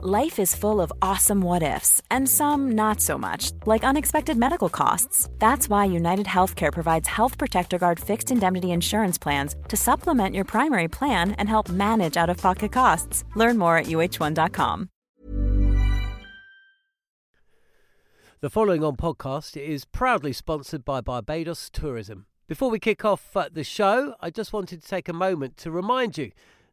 Life is full of awesome what ifs, and some not so much, like unexpected medical costs. That's why United Healthcare provides Health Protector Guard fixed indemnity insurance plans to supplement your primary plan and help manage out of pocket costs. Learn more at uh1.com. The following on podcast is proudly sponsored by Barbados Tourism. Before we kick off uh, the show, I just wanted to take a moment to remind you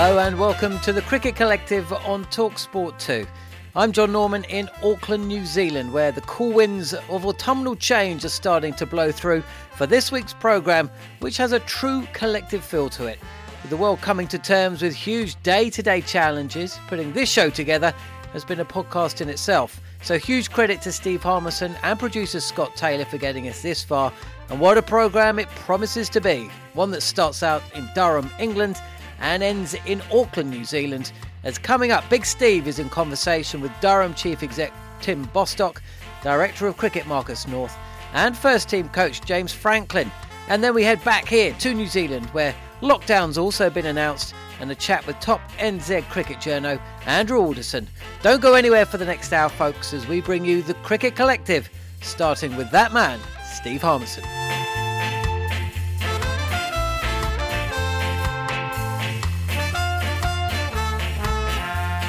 Hello and welcome to the Cricket Collective on Talksport 2. I'm John Norman in Auckland, New Zealand, where the cool winds of autumnal change are starting to blow through for this week's programme, which has a true collective feel to it. With the world coming to terms with huge day to day challenges, putting this show together has been a podcast in itself. So, huge credit to Steve Harmison and producer Scott Taylor for getting us this far. And what a programme it promises to be! One that starts out in Durham, England and ends in Auckland, New Zealand. As coming up, Big Steve is in conversation with Durham Chief Exec Tim Bostock, Director of Cricket Marcus North, and First Team Coach James Franklin. And then we head back here to New Zealand, where lockdown's also been announced, and a chat with top NZ cricket journo Andrew Alderson. Don't go anywhere for the next hour, folks, as we bring you the Cricket Collective, starting with that man, Steve Harmison.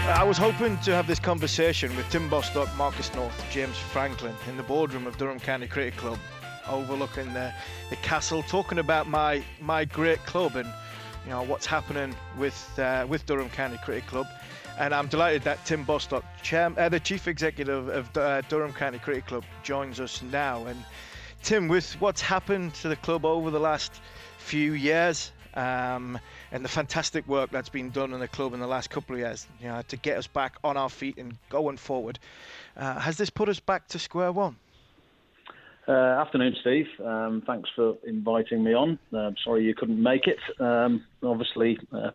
I was hoping to have this conversation with Tim Bostock, Marcus North, James Franklin in the boardroom of Durham County Cricket Club, overlooking the, the castle, talking about my my great club and you know what's happening with uh, with Durham County Cricket Club. And I'm delighted that Tim Bostock, chair, uh, the chief executive of uh, Durham County Cricket Club, joins us now. And Tim, with what's happened to the club over the last few years, um, and the fantastic work that's been done in the club in the last couple of years, you know, to get us back on our feet and going forward. Uh, has this put us back to square one? Uh, afternoon, Steve. Um, thanks for inviting me on. Uh, sorry you couldn't make it. Um, obviously, uh,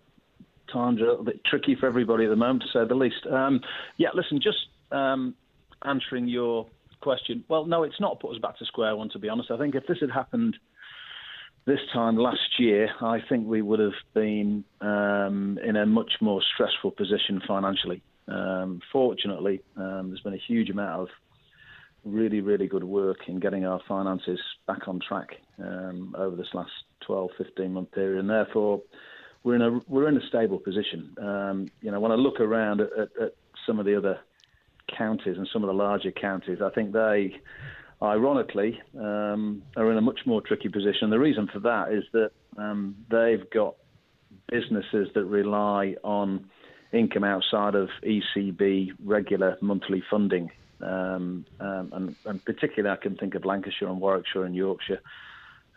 times are a little bit tricky for everybody at the moment, to say the least. Um, yeah, listen, just um, answering your question. Well, no, it's not put us back to square one, to be honest. I think if this had happened this time last year, I think we would have been um, in a much more stressful position financially. Um, fortunately, um, there's been a huge amount of really, really good work in getting our finances back on track um, over this last 12, 15 month period, and therefore we're in a we're in a stable position. Um, you know, when I look around at, at, at some of the other counties and some of the larger counties, I think they ironically, um, are in a much more tricky position. The reason for that is that um, they've got businesses that rely on income outside of ECB regular monthly funding. Um, um, and, and, particularly, I can think of Lancashire and Warwickshire and Yorkshire.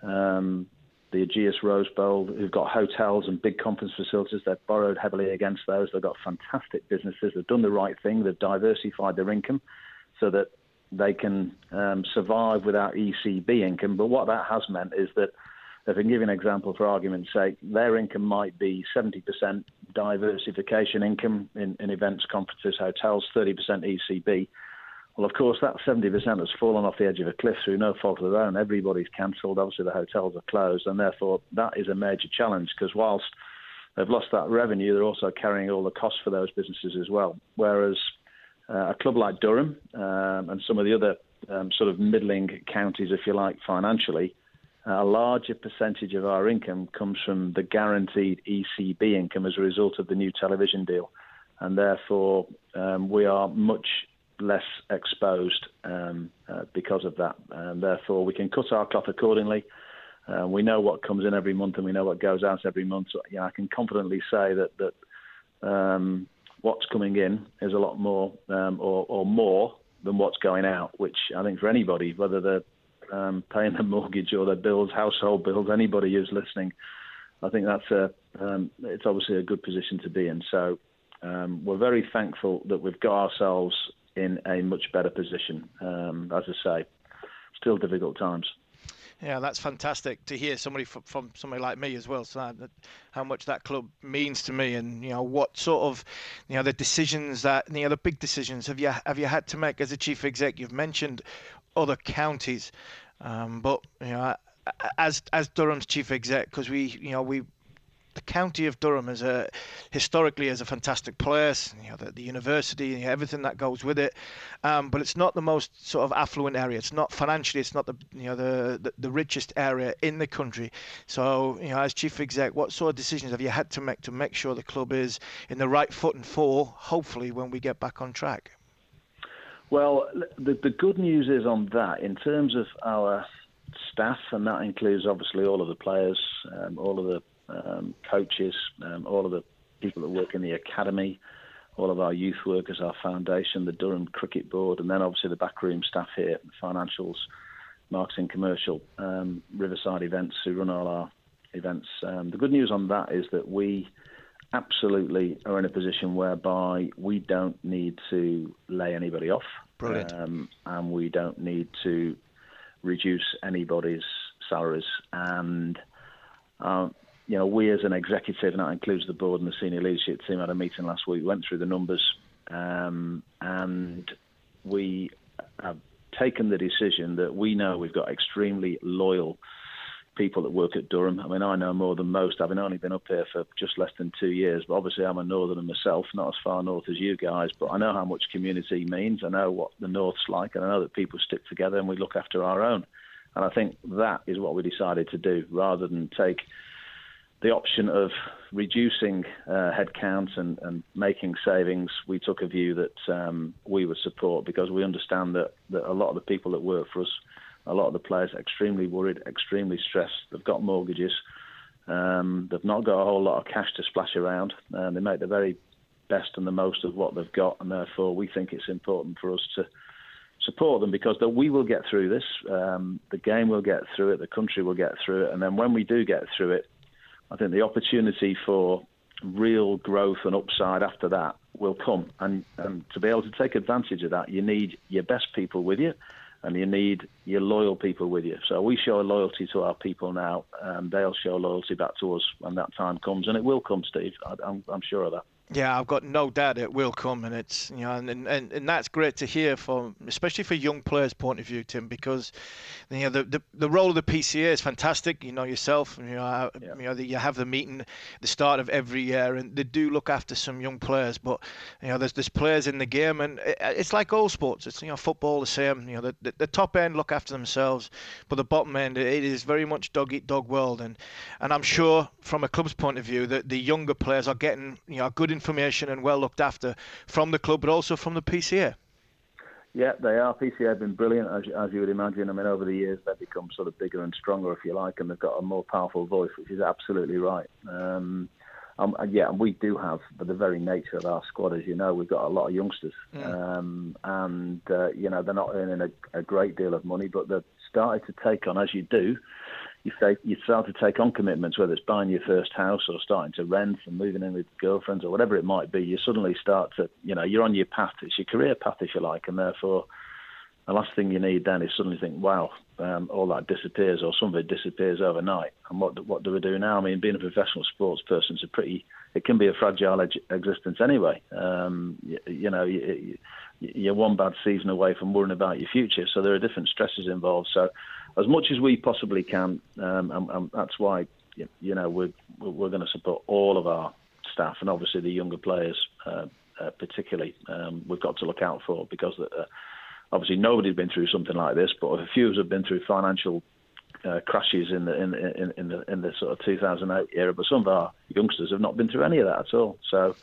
Um, the Ageas Rose Bowl, who've got hotels and big conference facilities, they've borrowed heavily against those. They've got fantastic businesses. They've done the right thing. They've diversified their income so that they can um, survive without ECB income. But what that has meant is that, if I can give you an example for argument's sake, their income might be 70% diversification income in, in events, conferences, hotels, 30% ECB. Well, of course, that 70% has fallen off the edge of a cliff through no fault of their own. Everybody's cancelled. Obviously, the hotels are closed, and therefore that is a major challenge because whilst they've lost that revenue, they're also carrying all the costs for those businesses as well. Whereas a club like Durham um, and some of the other um, sort of middling counties, if you like, financially, a larger percentage of our income comes from the guaranteed ECB income as a result of the new television deal. and therefore um, we are much less exposed um, uh, because of that. And therefore, we can cut our cloth accordingly. Uh, we know what comes in every month, and we know what goes out every month. So, I can confidently say that that um, what's coming in is a lot more um, or, or, more than what's going out. Which I think for anybody, whether they're um, paying their mortgage or their bills, household bills, anybody who's listening, I think that's a um, it's obviously a good position to be in. So um, we're very thankful that we've got ourselves in a much better position. Um, as I say, still difficult times. Yeah, that's fantastic to hear somebody from, from somebody like me as well. So that, how much that club means to me, and you know what sort of you know the decisions that you know the big decisions have you have you had to make as a chief exec? You've mentioned other counties, um, but you know as as Durham's chief exec, because we you know we the county of Durham is a historically as a fantastic place. You know, the, the university, everything that goes with it. Um, but it's not the most sort of affluent area. It's not financially. It's not the you know the, the, the richest area in the country. So you know, as chief exec, what sort of decisions have you had to make to make sure the club is in the right foot and for hopefully when we get back on track? Well, the, the good news is on that, in terms of our staff, and that includes obviously all of the players, um, all of the um, coaches, um, all of the people that work in the academy, all of our youth workers, our foundation, the Durham Cricket Board, and then obviously the backroom staff here, financials, marketing, commercial, um, Riverside Events, who run all our events. Um, the good news on that is that we absolutely are in a position whereby we don't need to lay anybody off. Brilliant. Um, and we don't need to reduce anybody's salaries. And uh, you know, we as an executive, and that includes the board and the senior leadership team, had a meeting last week, went through the numbers, um, and we have taken the decision that we know we've got extremely loyal people that work at Durham. I mean, I know more than most, having only been up here for just less than two years. But obviously, I'm a northerner myself, not as far north as you guys. But I know how much community means. I know what the north's like, and I know that people stick together and we look after our own. And I think that is what we decided to do, rather than take the option of reducing uh, headcount and, and, making savings, we took a view that um, we would support because we understand that, that a lot of the people that work for us, a lot of the players are extremely worried, extremely stressed. They've got mortgages. Um, they've not got a whole lot of cash to splash around. And they make the very best and the most of what they've got. And therefore, we think it's important for us to support them because we will get through this. Um, the game will get through it. The country will get through it. And then when we do get through it, I think the opportunity for real growth and upside after that will come. And, and to be able to take advantage of that, you need your best people with you and you need your loyal people with you. So we show loyalty to our people now, and they'll show loyalty back to us when that time comes. And it will come, Steve. I, I'm sure of that. Yeah, I've got no doubt it will come, and it's you know, and, and, and that's great to hear from, especially for young players' point of view, Tim, because you know the, the, the role of the PCA is fantastic. You know yourself, you know, uh, yeah. you know you have the meeting the start of every year, and they do look after some young players. But you know, there's there's players in the game, and it, it's like all sports. It's you know football the same. You know, the, the, the top end look after themselves, but the bottom end it is very much dog eat dog world, and and I'm sure from a club's point of view that the younger players are getting you know good information and well looked after from the club, but also from the PCA. Yeah, they are. PCA have been brilliant, as, as you would imagine. I mean, over the years, they've become sort of bigger and stronger, if you like, and they've got a more powerful voice, which is absolutely right. Um, um, yeah, and we do have, by the very nature of our squad, as you know, we've got a lot of youngsters, mm. um, and uh, you know they're not earning a, a, great deal of money, but they've started to take on, as you do, you say you start to take on commitments, whether it's buying your first house or starting to rent and moving in with girlfriends or whatever it might be. You suddenly start to, you know, you're on your path. It's your career path, if you like, and therefore, the last thing you need then is suddenly think, wow, um, all that disappears or some of it disappears overnight. And what what do we do now? I mean, being a professional sports person is a pretty, it can be a fragile eg- existence anyway. Um, you, you, know, you, you're one bad season away from worrying about your future. So there are different stresses involved. So as much as we possibly can, um, and, and, that's why you know we're we're going to support all of our staff and obviously the younger players uh, uh, particularly. Um, we've got to look out for because uh, obviously nobody's been through something like this, but a few have been through financial uh, crashes in the in, in, in, the in the sort of 2008 era. But some of our youngsters have not been through any of that at all. So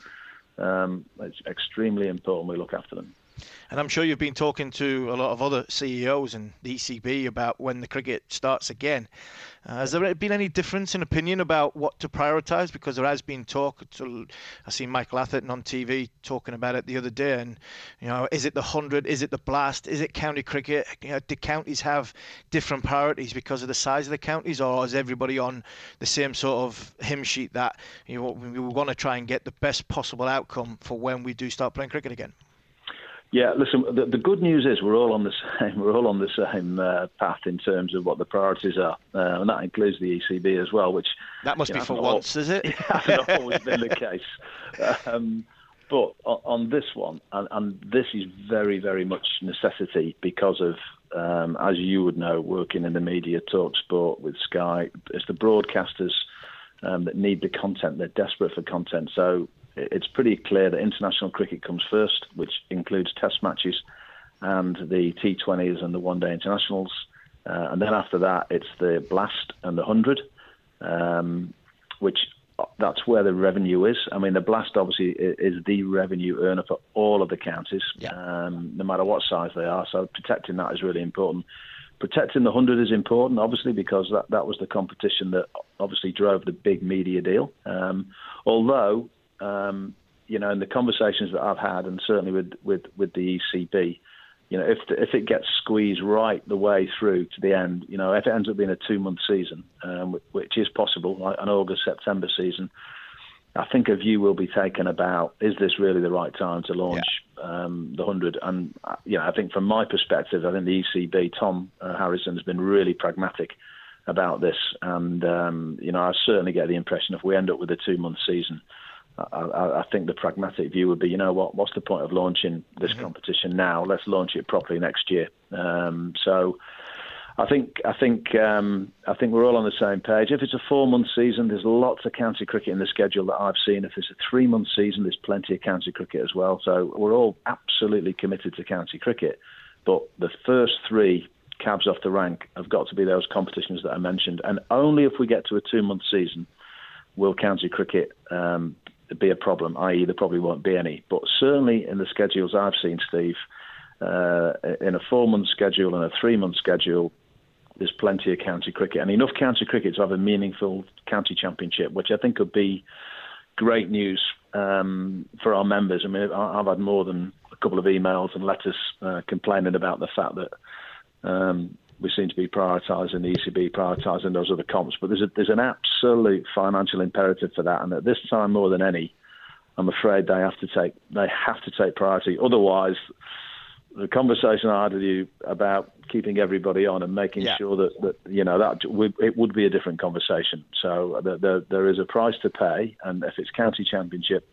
um, it's extremely important we look after them. And I'm sure you've been talking to a lot of other CEOs and the ECB about when the cricket starts again. Uh, has there been any difference in opinion about what to prioritise? Because there has been talk. To, I see Michael Atherton on TV talking about it the other day. And you know, is it the hundred? Is it the blast? Is it county cricket? You know, do counties have different priorities because of the size of the counties, or is everybody on the same sort of hymn sheet that you know we want to try and get the best possible outcome for when we do start playing cricket again? Yeah, listen. The, the, good news is we're all on the same. We're all on the same uh, path in terms of what the priorities are, uh, and that includes the ECB as well. Which that must be know, for once, is it? hasn't always been the case. Um, but on, on, this one, and, and, this is very, very much necessity because of, um, as you would know, working in the media, talk sport with Sky, it's the broadcasters um, that need the content. They're desperate for content. So it's pretty clear that international cricket comes first, which includes Test matches and the T20s and the One Day Internationals, uh, and then after that it's the Blast and the Hundred, um, which uh, that's where the revenue is. I mean, the Blast obviously is the revenue earner for all of the counties, yeah. um, no matter what size they are. So protecting that is really important. Protecting the 100 is important, obviously, because that, that was the competition that obviously drove the big media deal. Um, although um, you know, in the conversations that I've had, and certainly with with, with the ECB, you know, if the, if it gets squeezed right the way through to the end, you know, if it ends up being a two month season, um, which is possible, like an August September season, I think a view will be taken about is this really the right time to launch yeah. um, the hundred? And uh, you know, I think from my perspective, I think the ECB, Tom uh, Harrison, has been really pragmatic about this, and um, you know, I certainly get the impression if we end up with a two month season I, I, think the pragmatic view would be, you know what, what's the point of launching this mm-hmm. competition now? Let's launch it properly next year. Um, so, I think I think um, I think we're all on the same page. If it's a four-month season, there's lots of county cricket in the schedule that I've seen. If it's a three-month season, there's plenty of county cricket as well. So we're all absolutely committed to county cricket. But the first three cabs off the rank have got to be those competitions that I mentioned, and only if we get to a two-month season will county cricket um, be a problem, i.e., there probably won't be any. But certainly in the schedules I've seen, Steve, uh, in a four month schedule and a three month schedule, there's plenty of county cricket and enough county cricket to have a meaningful county championship, which I think would be great news um, for our members. I mean, I've had more than a couple of emails and letters uh, complaining about the fact that um, we seem to be prioritising the ECB, prioritising those other comps. But there's a, there's an absolute financial imperative for that, and at this time more than any, I'm afraid they have to take they have to take priority. Otherwise, the conversation I had with you about keeping everybody on and making yeah. sure that, that you know that it would be a different conversation. So the, the, there is a price to pay, and if it's county championship,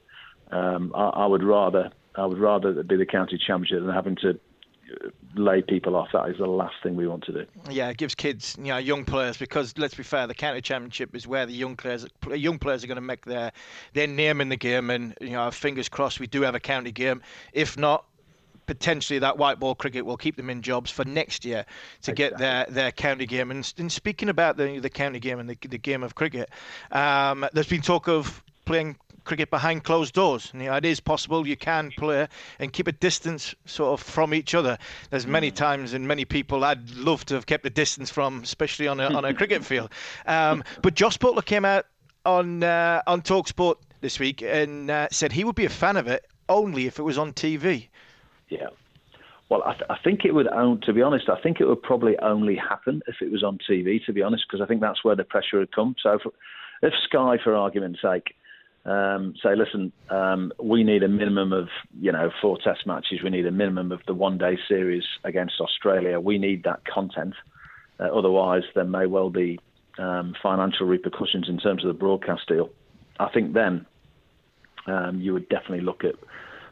um, I, I would rather I would rather be the county championship than having to lay people off. That is the last thing we want to do. Yeah, it gives kids, you know, young players because let's be fair, the county championship is where the young players, young players are going to make their their name in the game, and you know, fingers crossed we do have a county game. If not, potentially that white ball cricket will keep them in jobs for next year to get their, their county game. And, and, speaking about the the county game and the, the game of cricket, um, there's been talk of playing cricket behind closed doors. You know, it is possible you can play and keep a distance sort of from each other. There's many mm. times and many people I'd love to have kept a distance from, especially on a, on a cricket field. Um, but Josh Buttler came out on uh, on Talksport this week and uh, said he would be a fan of it only if it was on TV. Yeah. Well, I, th- I, think it would, to be honest, I think it would probably only happen if it was on TV, to be honest, because I think that's where the pressure would come. So if, if Sky, for argument's sake, um, say, listen, um, we need a minimum of you know four Test matches. We need a minimum of the one-day series against Australia. We need that content. Uh, otherwise, there may well be um, financial repercussions in terms of the broadcast deal. I think then um, you would definitely look at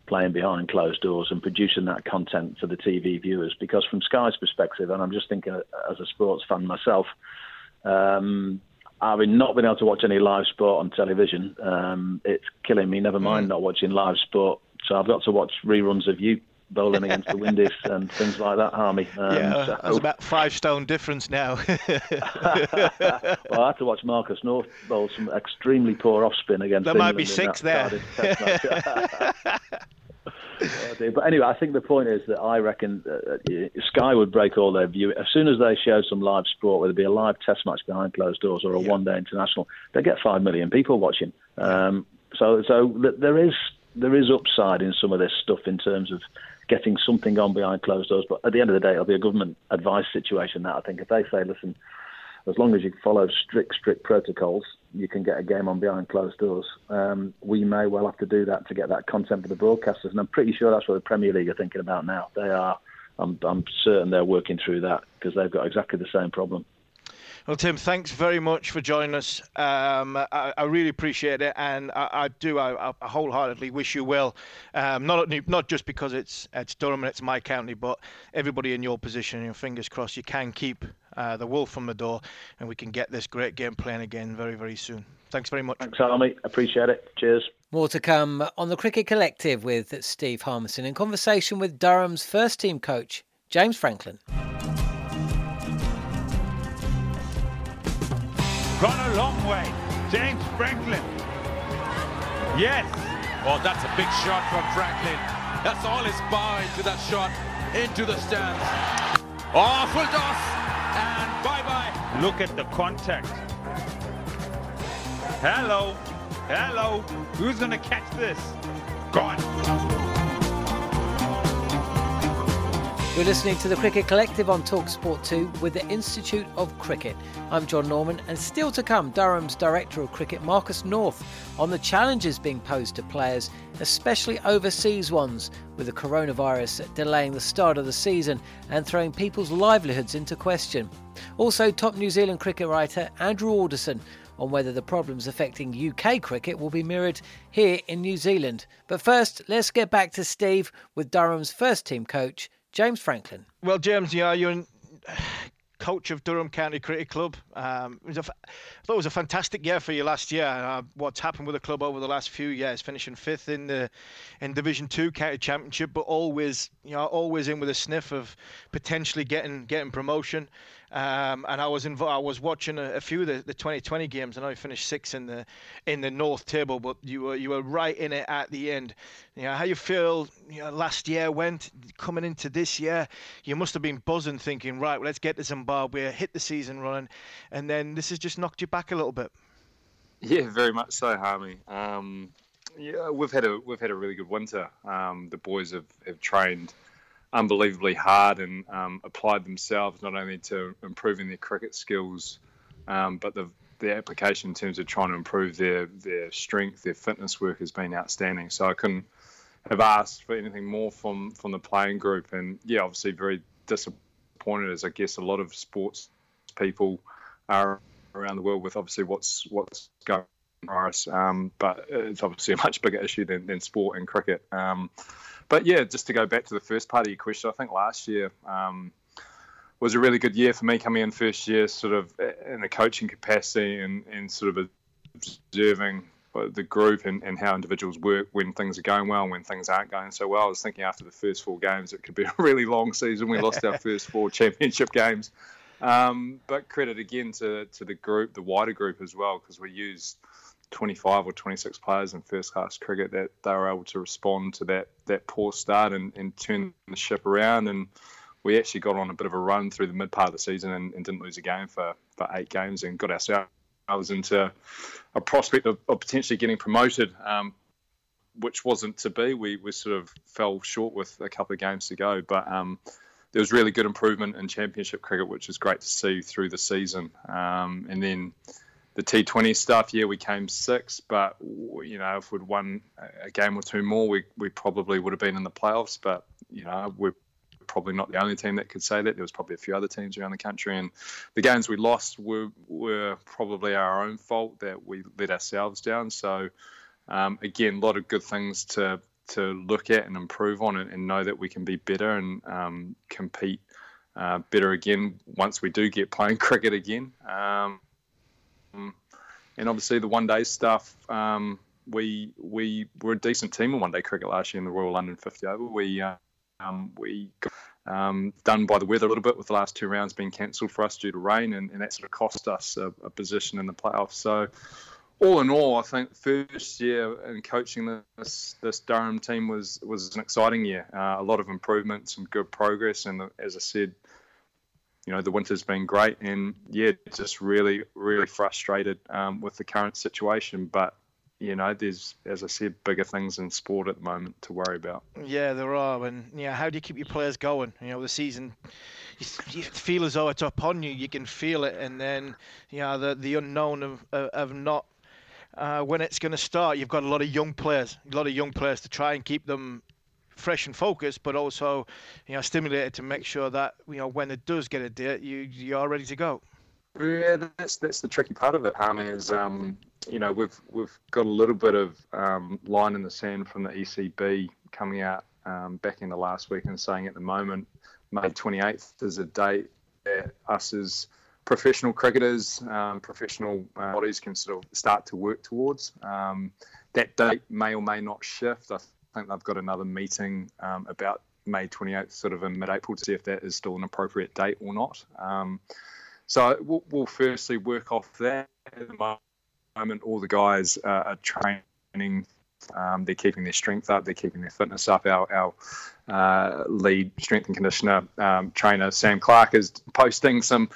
playing behind closed doors and producing that content for the TV viewers. Because from Sky's perspective, and I'm just thinking as a sports fan myself. Um, having not been able to watch any live sport on television, um, it's killing me. Never mind mm. not watching live sport. So I've got to watch reruns of you bowling against the Windies and things like that, Harmy. Um, yeah, so. there's about five stone difference now. well, I had to watch Marcus North bowl some extremely poor off spin against. There England might be six there. oh but anyway, I think the point is that I reckon uh, Sky would break all their view as soon as they show some live sport, whether it be a live Test match behind closed doors or a yeah. one-day international. They get five million people watching. Um, so, so there is there is upside in some of this stuff in terms of getting something on behind closed doors. But at the end of the day, it'll be a government advice situation. That I think if they say, listen, as long as you follow strict strict protocols, you can get a game on behind closed doors. Um, we may well have to do that to get that content for the broadcasters, and I'm pretty sure that's what the Premier League are thinking about now. They are. I'm, I'm certain they're working through that because they've got exactly the same problem. Well, Tim, thanks very much for joining us. Um, I, I, really appreciate it, and I, I do. I, I, wholeheartedly wish you well. Um, not not just because it's it's Durham and it's my county, but everybody in your position. Your fingers crossed, you can keep uh, the wolf from the door, and we can get this great game playing again very very soon. Thanks very much. Thanks, Harmy. Appreciate it. Cheers. More to come on the Cricket Collective with Steve Harmison in conversation with Durham's first team coach, James Franklin. Gone a long way. James Franklin. Yes. Oh, that's a big shot from Franklin. That's all his power into that shot, into the stands. Oh, full toss. And bye-bye. Look at the contact. Hello. Hello. Who's going to catch this? Gone. You're listening to the Cricket Collective on Talksport 2 with the Institute of Cricket. I'm John Norman, and still to come, Durham's Director of Cricket, Marcus North, on the challenges being posed to players, especially overseas ones, with the coronavirus delaying the start of the season and throwing people's livelihoods into question. Also, top New Zealand cricket writer Andrew Alderson on whether the problems affecting UK cricket will be mirrored here in New Zealand. But first, let's get back to Steve with Durham's first team coach, James Franklin. Well, James, you're coach of Durham County Cricket Club. Um, it was a, I thought it was a fantastic year for you last year. Uh, what's happened with the club over the last few years, finishing fifth in the in Division Two County Championship, but always, you know, always in with a sniff of potentially getting getting promotion. Um, and I was involved. I was watching a, a, few of the, the 2020 games. I know you finished sixth in the in the North table, but you were you were right in it at the end. You know how you feel. You know, last year went coming into this year. You must have been buzzing, thinking, right, well, let's get to Zimbabwe, hit the season running, and then this has just knocked you back a little bit. Yeah, very much so, Harmy. Um, yeah, we've had a we've had a really good winter. Um, the boys have, have trained unbelievably hard and um, applied themselves not only to improving their cricket skills, um, but the the application in terms of trying to improve their their strength, their fitness work has been outstanding. So I couldn't have asked for anything more from from the playing group. And yeah, obviously very disappointed, as I guess a lot of sports people are around the world with obviously what's what's going on. Um, but it's obviously a much bigger issue than, than sport and cricket. Um, but yeah, just to go back to the first part of your question, I think last year um, was a really good year for me coming in first year, sort of in a coaching capacity and, and sort of observing the group and, and how individuals work when things are going well and when things aren't going so well. I was thinking after the first four games, it could be a really long season. We lost our first four championship games. Um, but credit again to, to the group, the wider group as well, because we used – 25 or 26 players in first class cricket that they were able to respond to that that poor start and, and turn the ship around. And we actually got on a bit of a run through the mid part of the season and, and didn't lose a game for, for eight games and got ourselves into a prospect of, of potentially getting promoted um, which wasn't to be. We, we sort of fell short with a couple of games to go but um, there was really good improvement in championship cricket which was great to see through the season. Um, and then the T20 stuff, yeah, we came sixth, but you know, if we'd won a game or two more, we, we probably would have been in the playoffs. But you know, we're probably not the only team that could say that. There was probably a few other teams around the country, and the games we lost were were probably our own fault that we let ourselves down. So um, again, a lot of good things to to look at and improve on, and, and know that we can be better and um, compete uh, better again once we do get playing cricket again. Um, um, and obviously the one day stuff. Um, we we were a decent team in one day cricket last year in the Royal London 50 over. We uh, um, we got um, done by the weather a little bit with the last two rounds being cancelled for us due to rain, and, and that sort of cost us a, a, position in the playoffs. So, all in all, I think first year in coaching this this Durham team was was an exciting year. Uh, a lot of improvement, some good progress, and as I said, you know the winter's been great, and yeah, just really really frustrated um, with the current situation, but you know, there's, as I said, bigger things in sport at the moment to worry about. Yeah, there are. And, yeah, how do you keep your players going? You know, the season, you, you feel as though it's upon you. You can feel it. And then, you know, the, the unknown of, of not uh, when it's going to start. You've got a lot of young players, a lot of young players to try and keep them fresh and focused, but also, you know, stimulated to make sure that, you know, when it does get a date, you, you are ready to go. Yeah, that's that's the tricky part of it, Harmy, is um, you know, we've we've got a little bit of um, line in the sand from the ECB coming out um, back in the last week and saying at the moment, May 28th is a date that us as professional cricketers, um, professional uh, bodies can sort of start to work towards. Um, that date may or may not shift. I think they've got another meeting um, about May 28th, sort of in mid-April, to see if that is still an appropriate date or not. Um, so we'll, we'll firstly work off that at the moment moment, all the guys uh, are training. Um, they're keeping their strength up. They're keeping their fitness up. Our, our uh, lead strength and conditioner um, trainer Sam Clark is posting some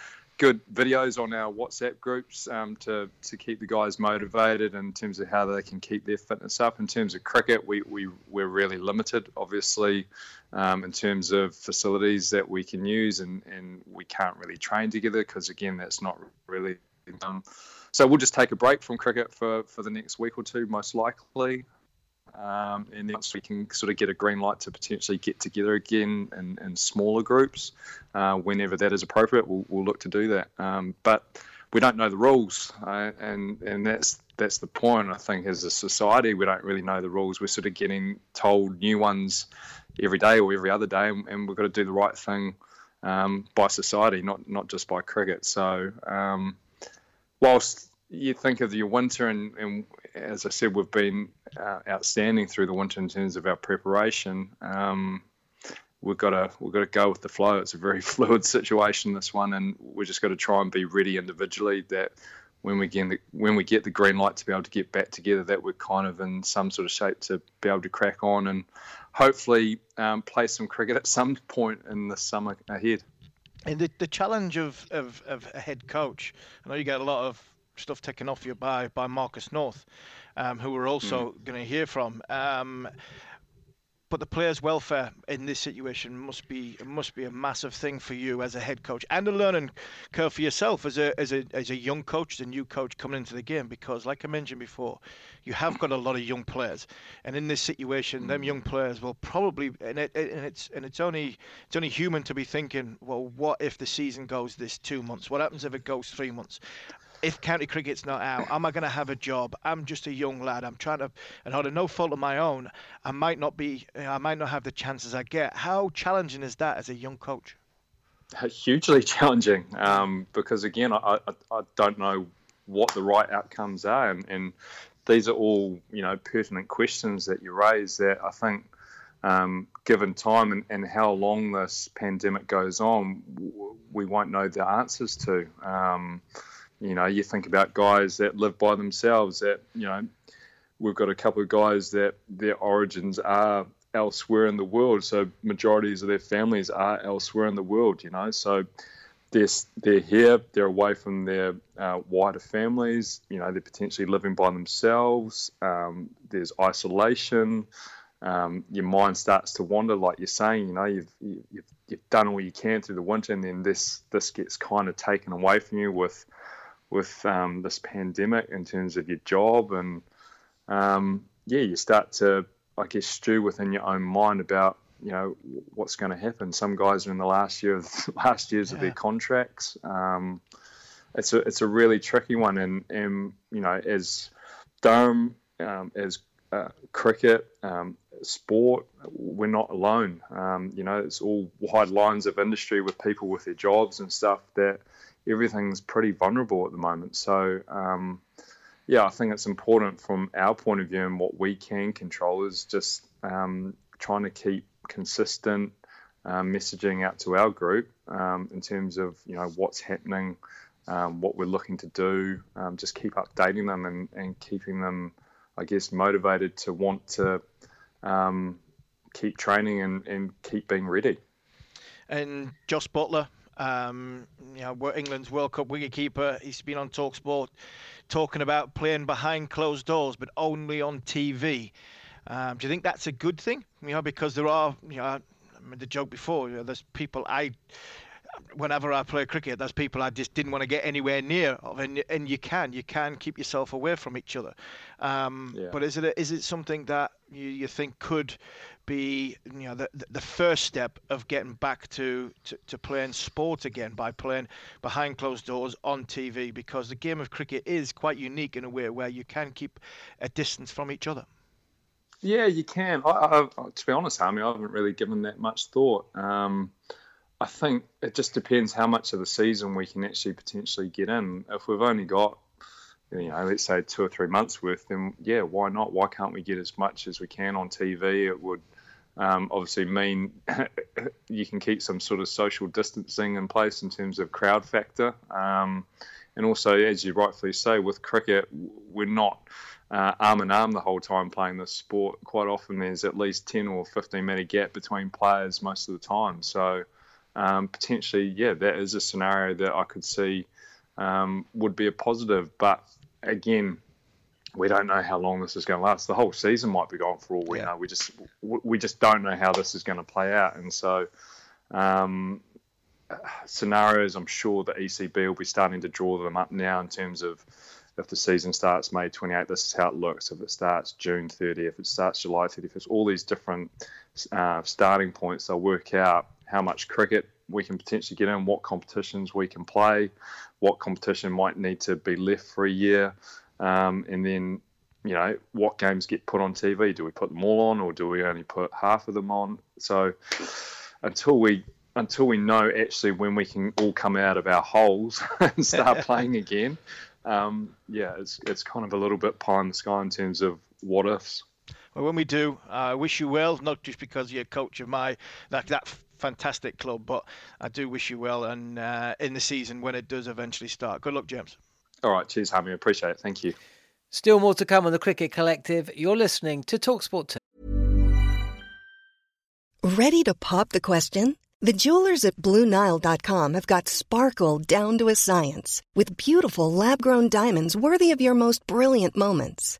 good videos on our WhatsApp groups um, to to keep the guys motivated in terms of how they can keep their fitness up. In terms of cricket, we we we're really limited, obviously, um, in terms of facilities that we can use, and and we can't really train together because again, that's not really. Um, so we'll just take a break from cricket for, for the next week or two, most likely. Um, and then once we can sort of get a green light to potentially get together again in, in smaller groups, uh, whenever that is appropriate, we'll, we'll look to do that. Um, but we don't know the rules, uh, and and that's that's the point. I think as a society, we don't really know the rules. We're sort of getting told new ones every day or every other day, and, and we've got to do the right thing um, by society, not not just by cricket. So um, whilst you think of your winter, and, and as I said, we've been uh, outstanding through the winter in terms of our preparation. Um, we've got to we've got to go with the flow. It's a very fluid situation this one, and we just got to try and be ready individually that when we get the, when we get the green light to be able to get back together, that we're kind of in some sort of shape to be able to crack on and hopefully um, play some cricket at some point in the summer ahead. And the, the challenge of, of, of a head coach, I know you get a lot of stuff taken off you by, by Marcus North, um, who we're also mm. going to hear from. Um, but the players' welfare in this situation must be must be a massive thing for you as a head coach and a learning curve for yourself as a as a as a young coach, as a new coach coming into the game. Because, like I mentioned before, you have got a lot of young players, and in this situation, them young players will probably and, it, and it's and it's only it's only human to be thinking, well, what if the season goes this two months? What happens if it goes three months? If county cricket's not out, am I going to have a job? I'm just a young lad. I'm trying to, and out of no fault of my own, I might not be, I might not have the chances I get. How challenging is that as a young coach? Hugely challenging, um, because again, I, I, I, don't know what the right outcomes are, and, and, these are all you know pertinent questions that you raise that I think. Um, given time and, and, how long this pandemic goes on, we won't know the answers to. Um, you know, you think about guys that live by themselves. That you know, we've got a couple of guys that their origins are elsewhere in the world. So majorities of their families are elsewhere in the world. You know, so they're they're here. They're away from their uh, wider families. You know, they're potentially living by themselves. Um, there's isolation. Um, your mind starts to wander, like you're saying. You know, you've, you've you've done all you can through the winter, and then this this gets kind of taken away from you with with um, this pandemic in terms of your job and um, yeah, you start to I guess stew within your own mind about you know what's going to happen. Some guys are in the last year of last years yeah. of their contracts. Um, it's a it's a really tricky one, and and you know as Durham um, as uh, cricket um, sport, we're not alone. Um, you know, it's all wide lines of industry with people with their jobs and stuff that everything's pretty vulnerable at the moment. So, um, yeah, I think it's important from our point of view and what we can control is just um, trying to keep consistent um, messaging out to our group um, in terms of you know what's happening, um, what we're looking to do. Um, just keep updating them and, and keeping them, I guess, motivated to want to keep training and, and keep being ready. And Josh Buttler, um, you know, England's World Cup wicketkeeper. He's been on Talksport talking about playing behind closed doors, but only on TV. Um, do you think that's a good thing? You know, because there are, you know, I made the joke before. You know, there's people I, whenever I play cricket, there's people I just didn't want to get anywhere near, of, and and you can, you can keep yourself away from each other. Um, yeah. But is it a, is it something that you, you think could be you know the the first step of getting back to, to, to playing sport again by playing behind closed doors on TV because the game of cricket is quite unique in a way where you can keep a distance from each other. Yeah, you can. I, I, to be honest, Harmy, I haven't really given that much thought. Um, I think it just depends how much of the season we can actually potentially get in. If we've only got, you know, let's say two or three months worth, then yeah, why not? Why can't we get as much as we can on TV? It would um, obviously mean you can keep some sort of social distancing in place in terms of crowd factor. Um, and also, as you rightfully say, with cricket, we're not uh, arm in arm the whole time playing this sport. Quite often, there's at least 10 or 15 metre gap between players most of the time. So, um, potentially, yeah, that is a scenario that I could see um, would be a positive. But again, we don't know how long this is going to last. The whole season might be gone for all we yeah. know. We just we just don't know how this is going to play out, and so um, scenarios. I'm sure the ECB will be starting to draw them up now in terms of if the season starts May 28, this is how it looks. If it starts June 30, if it starts July 31st, all these different uh, starting points, they'll work out how much cricket we can potentially get in, what competitions we can play, what competition might need to be left for a year, um, and then you know what games get put on TV. Do we put them all on, or do we only put half of them on? So until we until we know actually when we can all come out of our holes and start playing again, um, yeah, it's it's kind of a little bit pie in the sky in terms of what ifs. Well, when we do, I uh, wish you well, not just because you're coach of my that that fantastic club, but I do wish you well and uh, in the season when it does eventually start. Good luck, James. All right, cheers, Hammy. Appreciate it. Thank you. Still more to come on the Cricket Collective. You're listening to Talksport 2. Ready to pop the question? The jewelers at BlueNile.com have got sparkle down to a science with beautiful lab grown diamonds worthy of your most brilliant moments.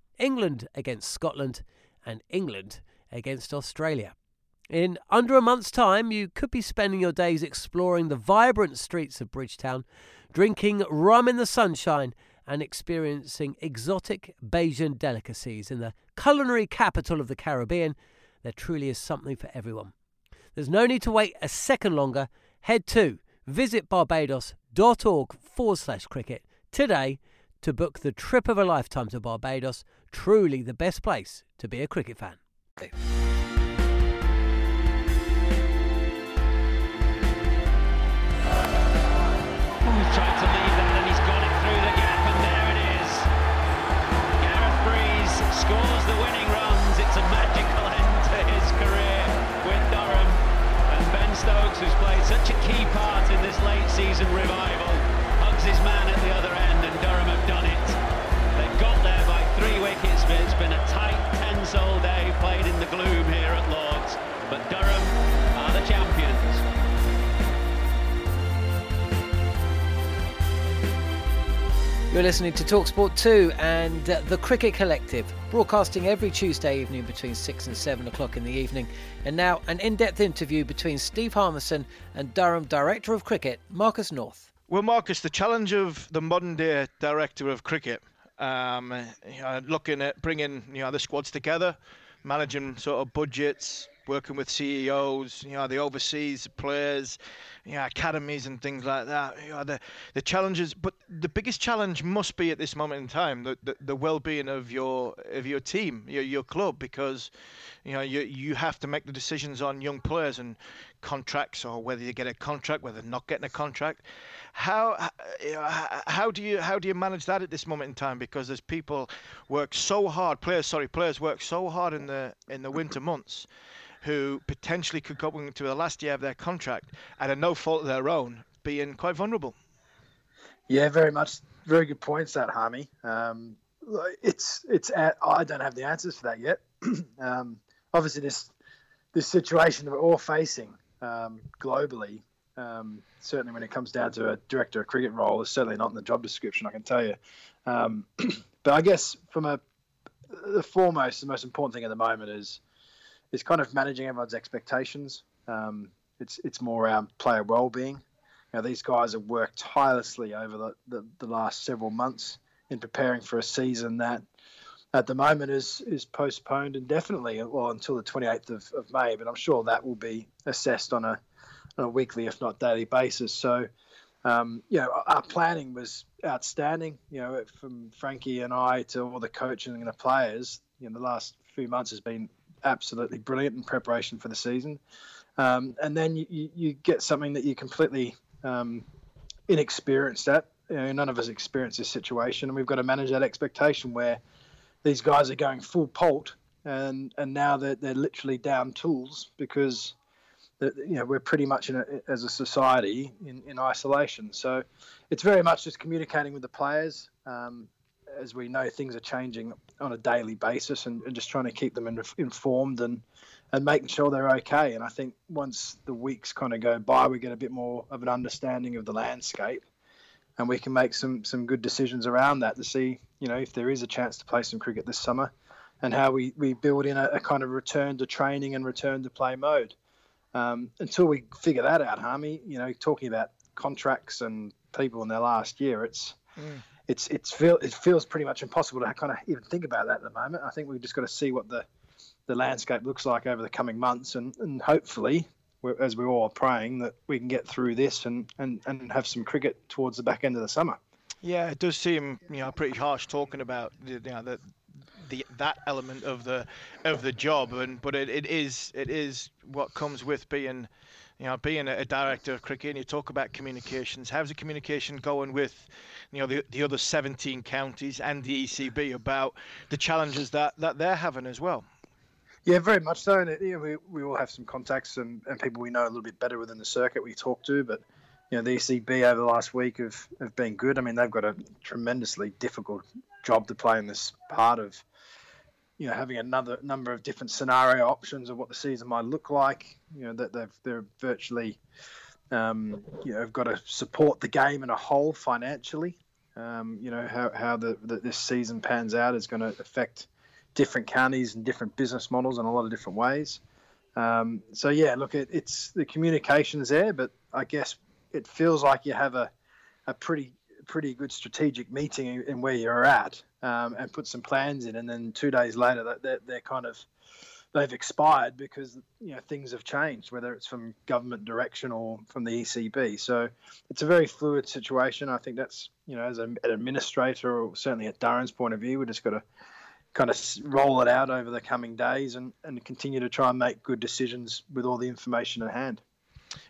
England against Scotland and England against Australia. In under a month's time, you could be spending your days exploring the vibrant streets of Bridgetown drinking rum in the sunshine, and experiencing exotic Bajan delicacies in the culinary capital of the Caribbean, there truly is something for everyone. There's no need to wait a second longer. Head to visitbarbados.org forward slash cricket today to book the trip of a lifetime to Barbados, truly the best place to be a cricket fan. scores the winning runs. It's a magical end to his career with Durham. And Ben Stokes, who's played such a key part in this late season revival, hugs his man at this all day played in the gloom here at Lord's, but Durham are the champions. You're listening to Talksport 2 and uh, The Cricket Collective, broadcasting every Tuesday evening between 6 and 7 o'clock in the evening. And now, an in depth interview between Steve Harmison and Durham Director of Cricket, Marcus North. Well, Marcus, the challenge of the modern day Director of Cricket um, you know, looking at bringing you know the squads together, managing sort of budgets, working with CEOs, you know, the overseas players, you know, academies and things like that. You know, the the challenges, but the biggest challenge must be at this moment in time the, the, the well-being of your of your team, your your club, because you know you you have to make the decisions on young players and contracts or whether you get a contract, whether not getting a contract. How how do you how do you manage that at this moment in time? Because there's people work so hard, players sorry, players work so hard in the in the winter months who potentially could go into the last year of their contract and at no fault of their own, being quite vulnerable. Yeah, very much. Very good points, that Harmy. Um, it's it's. I don't have the answers for that yet. um, obviously, this this situation that we're all facing um, globally, um, certainly when it comes down to a director of cricket role, is certainly not in the job description. I can tell you. Um, but I guess from a the foremost, the most important thing at the moment is is kind of managing everyone's expectations. Um, it's it's more around player well-being. Now these guys have worked tirelessly over the, the, the, last several months in preparing for a season that at the moment is is postponed indefinitely, well until the 28th of, of May. But I'm sure that will be assessed on a, on a weekly, if not daily basis. So. Um, you know, our planning was outstanding. You know, from Frankie and I to all the coaching and the players. You know, the last few months has been absolutely brilliant in preparation for the season. Um, and then you, you, get something that you're completely um, inexperienced at. You know, none of us experience this situation, and we've got to manage that expectation where these guys are going full pult, and and now they're, they're literally down tools because you know we're pretty much in a, as a society in, in isolation. So it's very much just communicating with the players. Um, as we know, things are changing on a daily basis, and, and just trying to keep them in, informed and and making sure they're okay. And I think once the weeks kind of go by, we get a bit more of an understanding of the landscape, and we can make some some good decisions around that to see, you know, if there is a chance to play some cricket this summer, and how we we build in a, a kind of return to training and return to play mode. Um, until we figure that out, Harmy, you know, talking about contracts and people in their last year, it's mm it's it's feel it feels pretty much impossible to kind of even think about that at the moment. I think we've just got to see what the the landscape looks like over the coming months, and and hopefully, as we all are praying, that we can get through this and and and have some cricket towards the back end of the summer. Yeah, it does seem you know pretty harsh talking about you know that the that element of the of the job, and but it, it is it is what comes with being you know, being a, director of cricket, and you talk about communications. How's the communication going with, you know, the, the other 17 counties and the ECB about the challenges that, that they're having as well? Yeah, very much so. And it, you know, we, we all have some contacts and, and people we know a little bit better within the circuit we talk to. But, you know, the ECB over the last week have, have been good. I mean, they've got a tremendously difficult job to play in this part of you know having another number of different scenario options of what the season might look like. You know that they've they're virtually um, you know have got to support the game in a whole financially. Um, you know how how the, the, this season pans out is going to affect different counties and different business models in a lot of different ways. Um, so yeah, look, it, it's the communication's there, but I guess it feels like you have a a pretty pretty good strategic meeting in, where you're at um, and put some plans in, and then two days later they're, they're kind of they've expired because you know things have changed, whether it's from government direction or from the ECB. So it's a very fluid situation. I think that's you know as an administrator or certainly at Durham's point of view, we're just got to kind of roll it out over the coming days and, and continue to try and make good decisions with all the information at hand.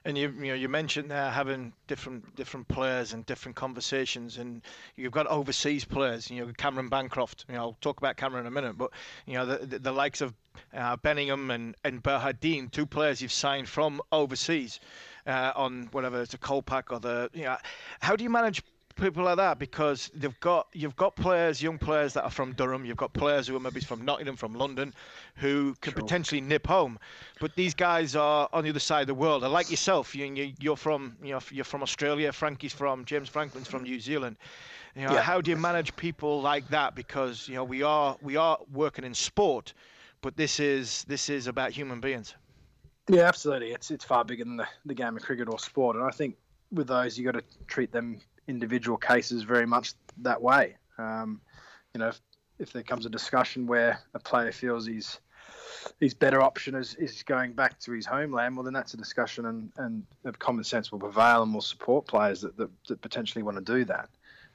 And you, you know, you mentioned there having different different players and different conversations, and you've got overseas players. You know, Cameron Bancroft. You know, I'll talk about Cameron in a minute, but you know, the the, the likes of uh, Bedingham and and Behardien, two players you've signed from overseas uh, on whatever it's a Kolpak or the. You know, how do you manage people like that because they've got you've got players, young players that are from Durham. You've got players who are maybe from Nottingham, from London, who can sure. potentially nip home. But these guys are on the other side of the world. And like yourself, you, you're from you know you're from Australia. Frankie's from James Franklin's from New Zealand. You know, Yeah. how do you manage people like that? Because you know we are we are working in sport, but this is this is about human beings. Yeah, absolutely. It's it's far bigger than the, the game of cricket or sport, and I think with those you got to treat them individual cases very much that way. Um, you know, if, if there comes a discussion where a player feels he's his better option is, is going back to his homeland, well, then that's a discussion, and, and of common sense will prevail, and we'll support players that, that, that potentially want to do that.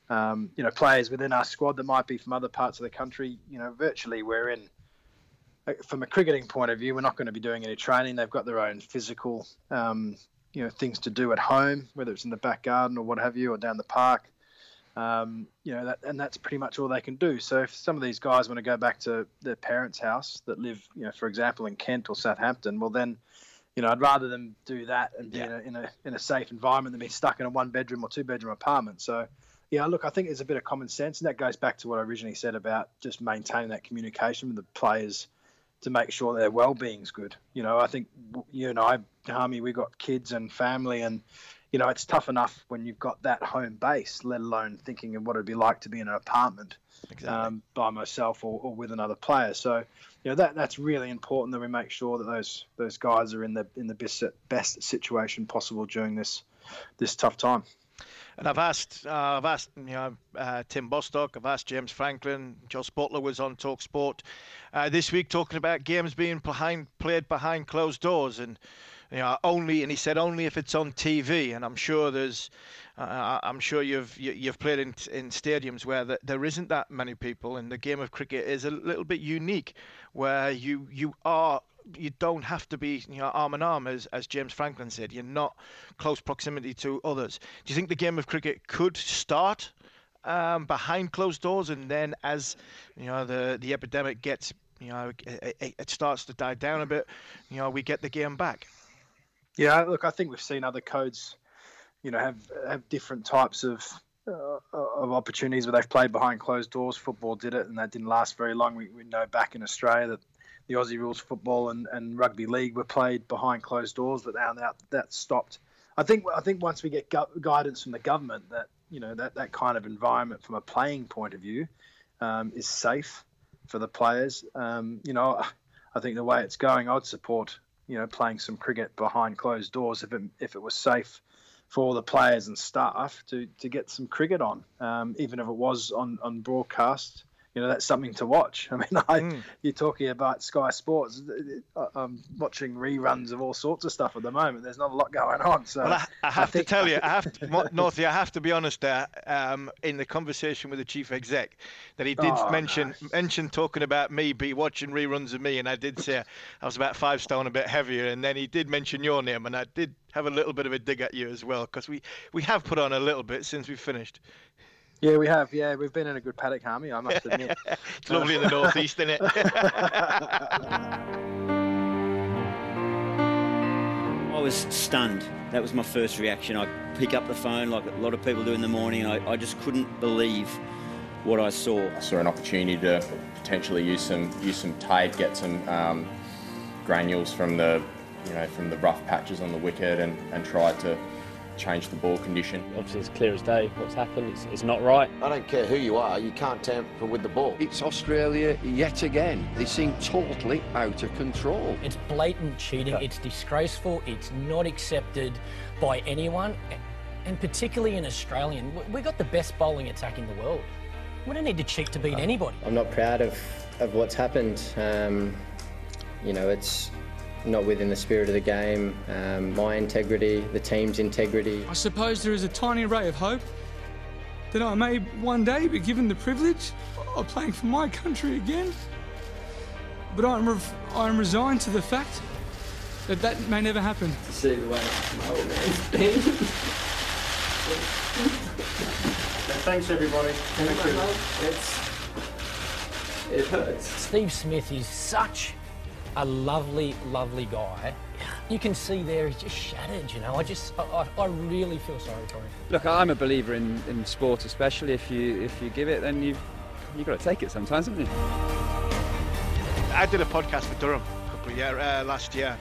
Um, you know, players within our squad that might be from other parts of the country, you know, virtually we're in uh, from a cricketing point of view, we're not going to be doing any training. They've got their own physical, um, you know, things to do at home, whether it's in the back garden or what have you, or down the park. Um, you know, that, and that's pretty much all they can do. So if some of these guys want to go back to their parents' house that live, you know, for example, in Kent or Southampton, well then, you know, I'd rather them do that and be in, a, in a in a safe environment than be stuck in a one bedroom or two bedroom apartment. So yeah, look, I think there's a bit of common sense, and that goes back to what I originally said about just maintaining that communication with the players to make sure their well-being's good. You know, I think you and I, Harmy, we got kids and family, and you know, it's tough enough when you've got that home base, let alone thinking of what it'd be like to be in an apartment um, by myself or, or with another player. So, you know, that that's really important that we make sure that those those guys are in the in the best best situation possible during this this tough time. And I've asked, uh, I've asked, you know, uh, Tim Bostock, I've asked James Franklin, Jos Buttler was on Talk Sport uh, this week talking about games being behind, played behind closed doors, and you know, only, and he said only if it's on TV. And I'm sure there's, uh, I'm sure you've you, you've played in in stadiums where the, there isn't that many people, and the game of cricket is a little bit unique, where you you are you don't have to be you know, arm in arm, as, as James Franklin said. You're not close proximity to others. Do you think the game of cricket could start um, behind closed doors, and then as you know the the epidemic gets you know it, it, starts to die down a bit, you know we get the game back? Yeah, look, I think we've seen other codes, you know, have have different types of uh, of opportunities where they've played behind closed doors. Football did it, and that didn't last very long. We, we know back in Australia that the Aussie rules football and, and rugby league were played behind closed doors, but now that that stopped. I think I think once we get gu- guidance from the government that you know that that kind of environment from a playing point of view um, is safe for the players. Um, you know, I think the way it's going, I'd support you know playing some cricket behind closed doors if it if it was safe for the players and staff to to get some cricket on, um, even if it was on on broadcast you know that's something to watch. I mean, I, Hmm. you're talking about Sky Sports. I'm watching reruns of all sorts of stuff at the moment. There's not a lot going on. So Well, I, I have think- to tell you, I have to, Northie, I have to be honest there. Um, in the conversation with the chief exec, that he did Oh, mention mention talking about me, be watching reruns of me, and I did say I was about five stone, a bit heavier, and then he did mention your name, and I did have a little bit of a dig at you as well, because we we have put on a little bit since we finished. Yeah, we have. Yeah, we've been in a good paddock, Harmy. I must admit. It's lovely in the northeast, isn't it? I was stunned. That was my first reaction. I pick up the phone like a lot of people do in the morning. I, I just couldn't believe what I saw. I saw an opportunity to potentially use some use some tape, get some um, granules from the you know from the rough patches on the wicket, and, and try to change the ball condition. Obviously, it's clear as day what's happened. It's, it's not right. I don't care who you are, you can't tamper with the ball. It's Australia yet again. They seem totally out of control. It's blatant cheating. It's disgraceful. It's not accepted by anyone, and particularly an Australian. We- We got the best bowling attack in the world. We don't need to cheat to beat anybody. I'm not proud of, of what's happened. Um, you know, it's not within the spirit of the game, um, my integrity, the team's integrity. I suppose there is a tiny ray of hope that I may one day be given the privilege of playing for my country again. But I'm, re- I'm resigned to the fact that that may never happen. To see the way my old man's been. Thanks, everybody. Thank you. It's, it hurts. Steve Smith is such a lovely, lovely guy. You can see there he's just shattered. You know, I just, I, I, I really feel sorry for him. Look, I'm a believer in, in sport, especially if you if you give it, then you've you've got to take it sometimes, haven't you? I did a podcast with Durham a couple of year uh, last year,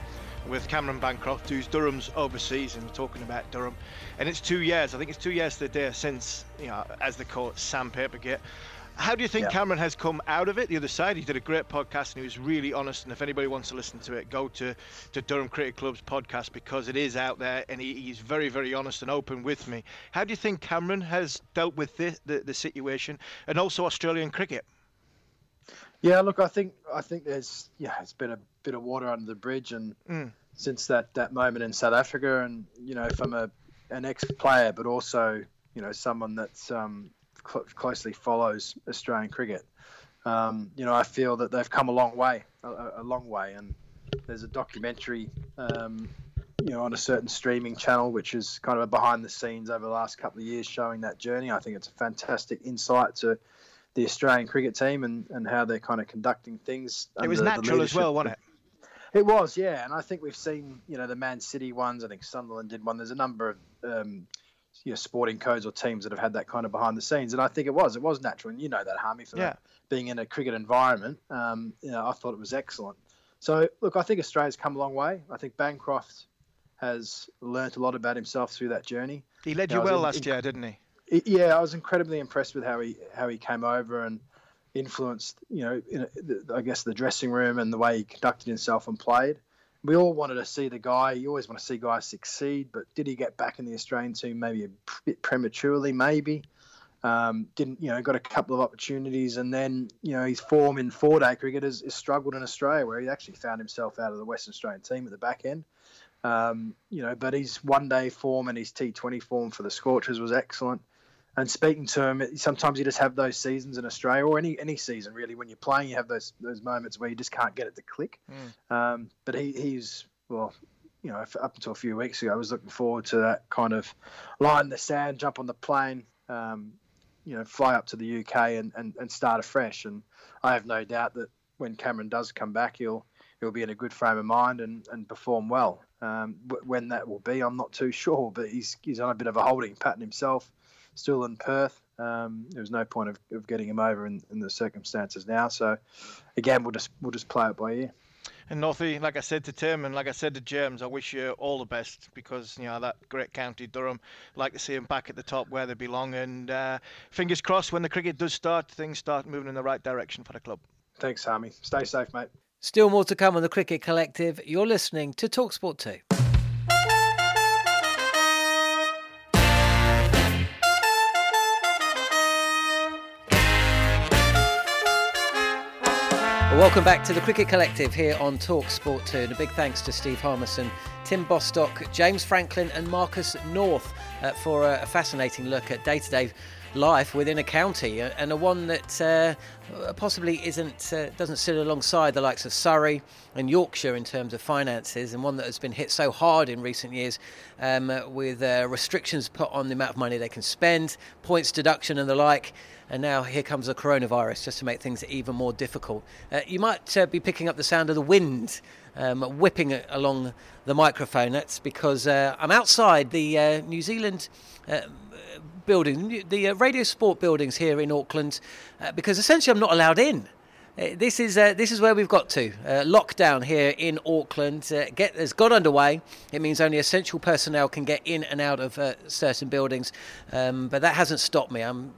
with Cameron Bancroft, who's Durham's overseas, and we're talking about Durham. And it's two years, I think it's two years to the day since, you know, as the court sandpaper How do you think Yeah. Cameron has come out of it the other side? He did a great podcast and he was really honest. And if anybody wants to listen to it, go to, to Durham Cricket Club's podcast because it is out there and he, he's very, very honest and open with me. How do you think Cameron has dealt with the, the, the situation and also Australian cricket? Yeah, look, I think I think there's yeah, it's been a bit of water under the bridge, and Mm. since that that moment in South Africa, and you know, from a an ex-player, but also you know someone that's um, cl- closely follows Australian cricket. Um, you know, I feel that they've come a long way, a, a long way, and there's a documentary, um, you know, on a certain streaming channel, which is kind of a behind the scenes over the last couple of years, showing that journey. I think it's a fantastic insight to the Australian cricket team and, and how they're kind of conducting things. It was natural as well, wasn't it? It was, yeah, and I think we've seen, you know, the Man City ones. I think Sunderland did one. There's a number of, um, you know, sporting codes or teams that have had that kind of behind the scenes, and I think it was, it was natural, and you know that, Harmy, for Yeah. that, being in a cricket environment. Um, you know, I thought it was excellent. So, look, I think Australia's come a long way. I think Bancroft has learnt a lot about himself through that journey. He led You you know, well in- last in- year, didn't he? Yeah, I was incredibly impressed with how he how he came over and influenced, you know, in I guess the dressing room and the way he conducted himself and played. We all wanted to see the guy. You always want to see guys succeed, but did he get back in the Australian team maybe a bit prematurely? Maybe um, didn't you know got a couple of opportunities, and then you know his form in four day cricket has, has struggled in Australia, where he actually found himself out of the Western Australian team at the back end. Um, you know, but his one day form and his T20 form for the Scorchers was excellent. And speaking to him, sometimes you just have those seasons in Australia, or any any season really. When you're playing, you have those those moments where you just can't get it to click. Um, but he, he's well, you know, up until a few weeks ago, I was looking forward to that kind of lie in the sand, jump on the plane, um, you know, fly up to the UK and, and, and start afresh. And I have no doubt that when Cameron does come back, he'll he'll be in a good frame of mind and, and perform well. Um, when that will be, I'm not too sure, but he's he's on a bit of a holding pattern himself, still in Perth. Um, there was no point of, of getting him over in, in the circumstances now. So again, we'll just we'll just play it by ear. And Northie, like I said to Tim and like I said to James, I wish you all the best because you know that great county Durham. Like to see them back at the top where they belong, and uh, fingers crossed when the cricket does start, things start moving in the right direction for the club. Thanks, Harmy. Stay safe, mate. Still more to come on the Cricket Collective. You're listening to Talksport 2. Welcome back to the Cricket Collective here on Talk Sport 2. And a big thanks to Steve Harmison, Tim Bostock, James Franklin, and Marcus North uh, for a, fascinating look at day to day life within a county uh, and a one that uh, possibly isn't uh, doesn't sit alongside the likes of Surrey and Yorkshire in terms of finances and one that has been hit so hard in recent years um, with uh, restrictions put on the amount of money they can spend points deduction and the like and now here comes the coronavirus just to make things even more difficult. Uh, you might be picking up the sound of the wind um, whipping along the microphone. That's because uh, I'm outside the uh, New Zealand uh, building, the uh, radio sport buildings here in Auckland, uh, because essentially I'm not allowed in. Uh, This is this is where we've got to. Lockdown here in Auckland get has got underway. It means only essential personnel can get in and out of certain buildings, um, but that hasn't stopped me. I'm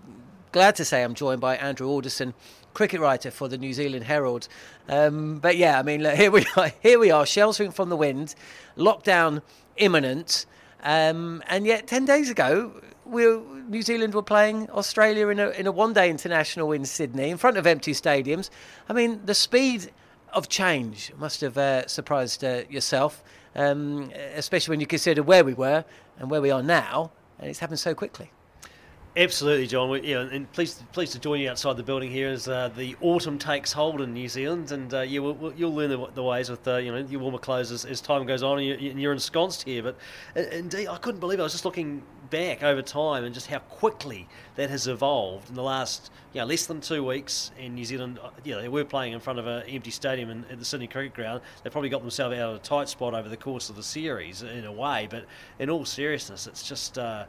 glad to say I'm joined by Andrew Alderson, cricket writer for the New Zealand Herald. Um, but yeah, I mean, look, here we are. Here we are, sheltering from the wind, lockdown imminent, um, and yet ten days ago, we New Zealand were playing Australia in a in a one-day international in Sydney in front of empty stadiums. I mean, the speed of change must have uh, surprised uh, yourself, um, especially when you consider where we were and where we are now, and it's happened so quickly. Absolutely, John. We, yeah, and pleased, pleased to join you outside the building here as uh, the autumn takes hold in New Zealand, and uh, yeah, we'll, we'll, you'll learn the, the ways with uh, you know your warmer clothes as, as time goes on, and you're, you're ensconced here. But uh, indeed, I couldn't believe it. I was just looking back over time and just how quickly that has evolved in the last you know, less than two weeks in New Zealand. uh, Yeah, they were playing in front of an empty stadium in, at the Sydney Cricket Ground. They probably got themselves out of a tight spot over the course of the series in a way, but in all seriousness, it's just. Uh,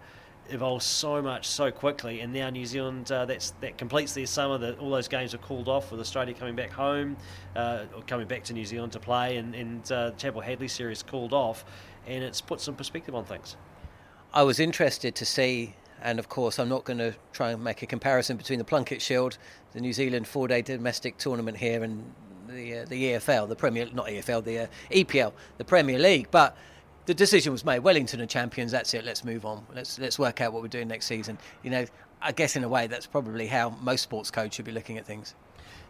evolves so much so quickly, and now New Zealand uh, that's that completes their summer. That all those games are called off with Australia coming back home, uh, or coming back to New Zealand to play, and, and uh, Chappell-Hadlee series called off, and it's put some perspective on things. I was interested to see, and of course, I'm not going to try and make a comparison between the Plunket Shield, the New Zealand four-day domestic tournament here, and the uh, the EFL, the Premier, not EFL, the uh, EPL, the Premier League, but the decision was made. Wellington are champions. That's it. Let's move on. Let's let's work out what we're doing next season. You know, I guess in a way that's probably how most sports coach should be looking at things.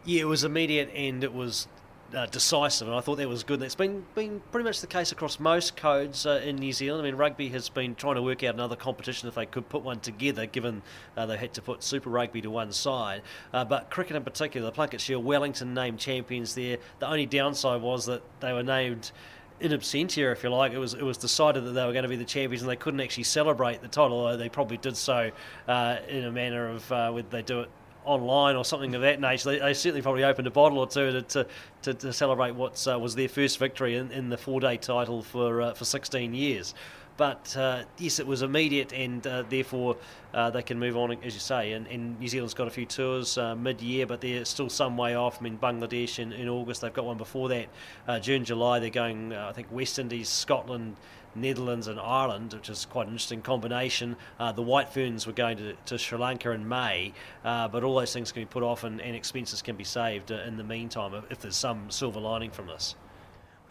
Yeah, it was immediate and it was uh, decisive, and I thought that was good. That's been been pretty much the case across most codes uh, in New Zealand. I mean, rugby has been trying to work out another competition if they could put one together, given uh, they had to put Super Rugby to one side. Uh, but cricket in particular, the Plunket Shield, Wellington named champions there. The only downside was that they were named in absentia, if you like. It was it was decided that they were going to be the champions, and they couldn't actually celebrate the title. Although they probably did so uh, in a manner of uh, whether they do it online or something of that nature. They, they, certainly probably opened a bottle or two to to, to, to celebrate what uh, was their first victory in, in the four day title for uh, for 16 years. But uh, yes, it was immediate, and uh, therefore uh, they can move on, as you say. And, and New Zealand's got a few tours uh, mid-year, but they're still some way off. I mean, Bangladesh in, in August, they've got one before that. Uh, June, July, they're going. I think West Indies, Scotland. Netherlands and Ireland, which is quite an interesting combination. Uh, the White Ferns were going to, to Sri Lanka in May, uh, but all those things can be put off and, and expenses can be saved in the meantime if, if there's some silver lining from this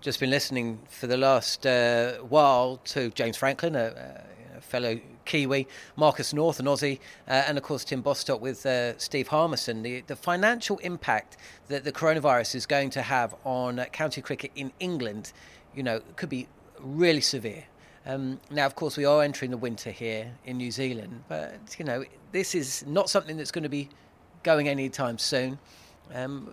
just been listening for the last uh, while to James Franklin, a, a, fellow Kiwi, Marcus North, an Aussie, uh, and of course Tim Bostock with uh, Steve Harmison. The, the financial impact that the coronavirus is going to have on county cricket in England, you know, could be really severe. Um, now, of course, we are entering the winter here in New Zealand, but you know, this is not something that's going to be going anytime soon. Um,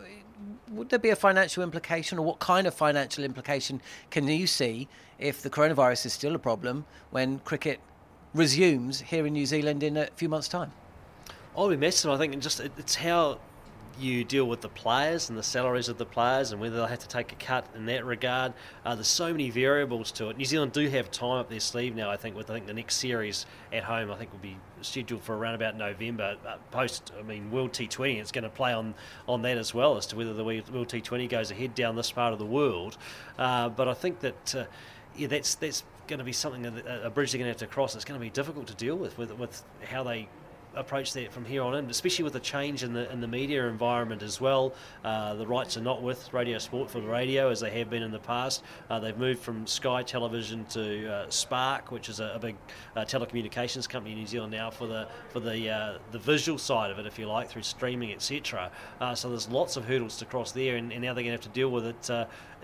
would there be a financial implication, or what kind of financial implication can you see if the coronavirus is still a problem when cricket resumes here in New Zealand in a few months' time? I'll be massive. I think just it's how you deal with the players and the salaries of the players and whether they'll have to take a cut in that regard. Uh, there's so many variables to it. New Zealand do have time up their sleeve now, I think, with I think the next series at home, I think will be scheduled for around about November. Uh, post, I mean, World T20, it's going to play on, on that as well as to whether the World T20 goes ahead down this part of the world. Uh, but I think that, uh, yeah, that's that's going to be something that a bridge they're going to have to cross. It's going to be difficult to deal with, with, with how they approach that from here on in, especially with the change in the in the media environment as well. Uh, the rights are not with Radio Sport for the radio as they have been in the past. Uh, they've moved from Sky Television to uh, Spark, which is a, a big uh, telecommunications company in New Zealand now for the for the uh, the visual side of it, if you like, through streaming, etc. Uh, so there's lots of hurdles to cross there, and, and now they're going to have to deal with it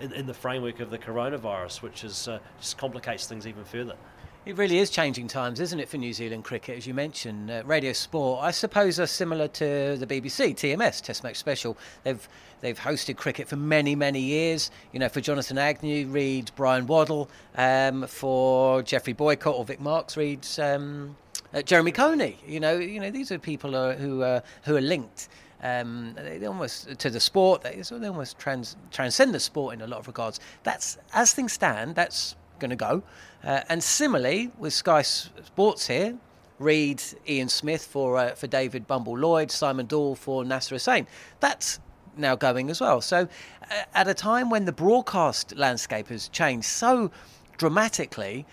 in, in, the framework of the coronavirus, which is just complicates things even further. It really is changing times, isn't it, for New Zealand cricket? As you mentioned, uh, Radio Sport, I suppose, are similar to the BBC, TMS, Test Match Special. They've they've hosted cricket for many, many years. You know, for Jonathan Agnew, read Bryan Waddle. Um, for Geoffrey Boycott or Vic Marks, reads um, uh, Jeremy Coney. You know, you know, these are people are, who are who are linked. Um, they almost to the sport. They, they almost trans, transcend the sport in a lot of regards. That's as things stand. That's going to go. Uh, and similarly, with Sky Sports here, read Ian Smith for uh, for David Bumble Lloyd, Simon Doull for Nasser Hussain. That's now going as well. So, uh, at a time when the broadcast landscape has changed so dramatically,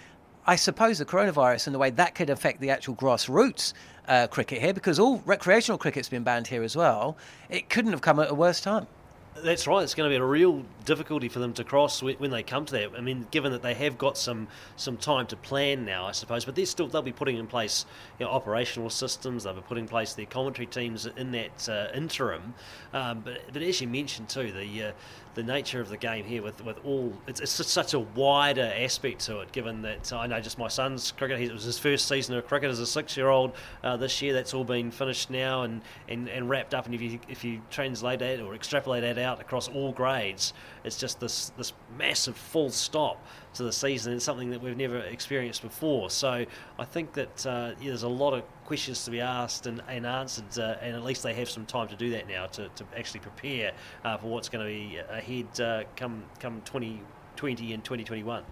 I suppose the coronavirus and the way that could affect the actual grassroots uh, cricket here, because all recreational cricket's been banned here as well, it couldn't have come at a worse time. That's right. It's going to be a real difficulty for them to cross when they come to that. I mean, given that they have got some some time to plan now, I suppose, but they're still they'll be putting in place you know, operational systems. They'll be putting in place their commentary teams in that uh, interim. Um, but but as you mentioned too, the uh, the nature of the game here with, with all it's, it's such a wider aspect to it given that I know just my son's cricket it was his first season of cricket as a six year old uh, this year. That's all been finished now and, and, and wrapped up. And if you if you translate that or extrapolate that out across all grades it's just this this massive full stop to the season. It's something that we've never experienced before. So I think that uh, yeah, there's a lot of questions to be asked and, and answered, uh, and at least they have some time to do that now to, to actually prepare uh, for what's going to be ahead uh, come come 2020 and 2021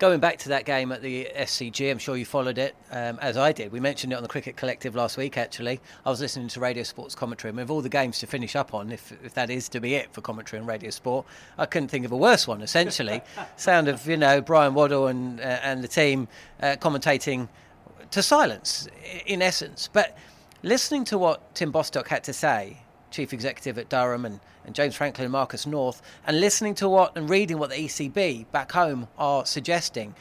Going back to that game at the SCG, I'm sure you followed it um, as I did. We mentioned it on the Cricket Collective last week, actually. I was listening to Radio Sports commentary, and with all the games to finish up on, if, if that is to be it for commentary on Radio Sport, I couldn't think of a worse one, essentially. Sound of, you know, Bryan Waddle and, uh, and the team uh, commentating to silence, in essence. But listening to what Tim Bostock had to say, chief executive at Durham, and and James Franklin and Marcus North, and listening to what and reading what the ECB back home are suggesting,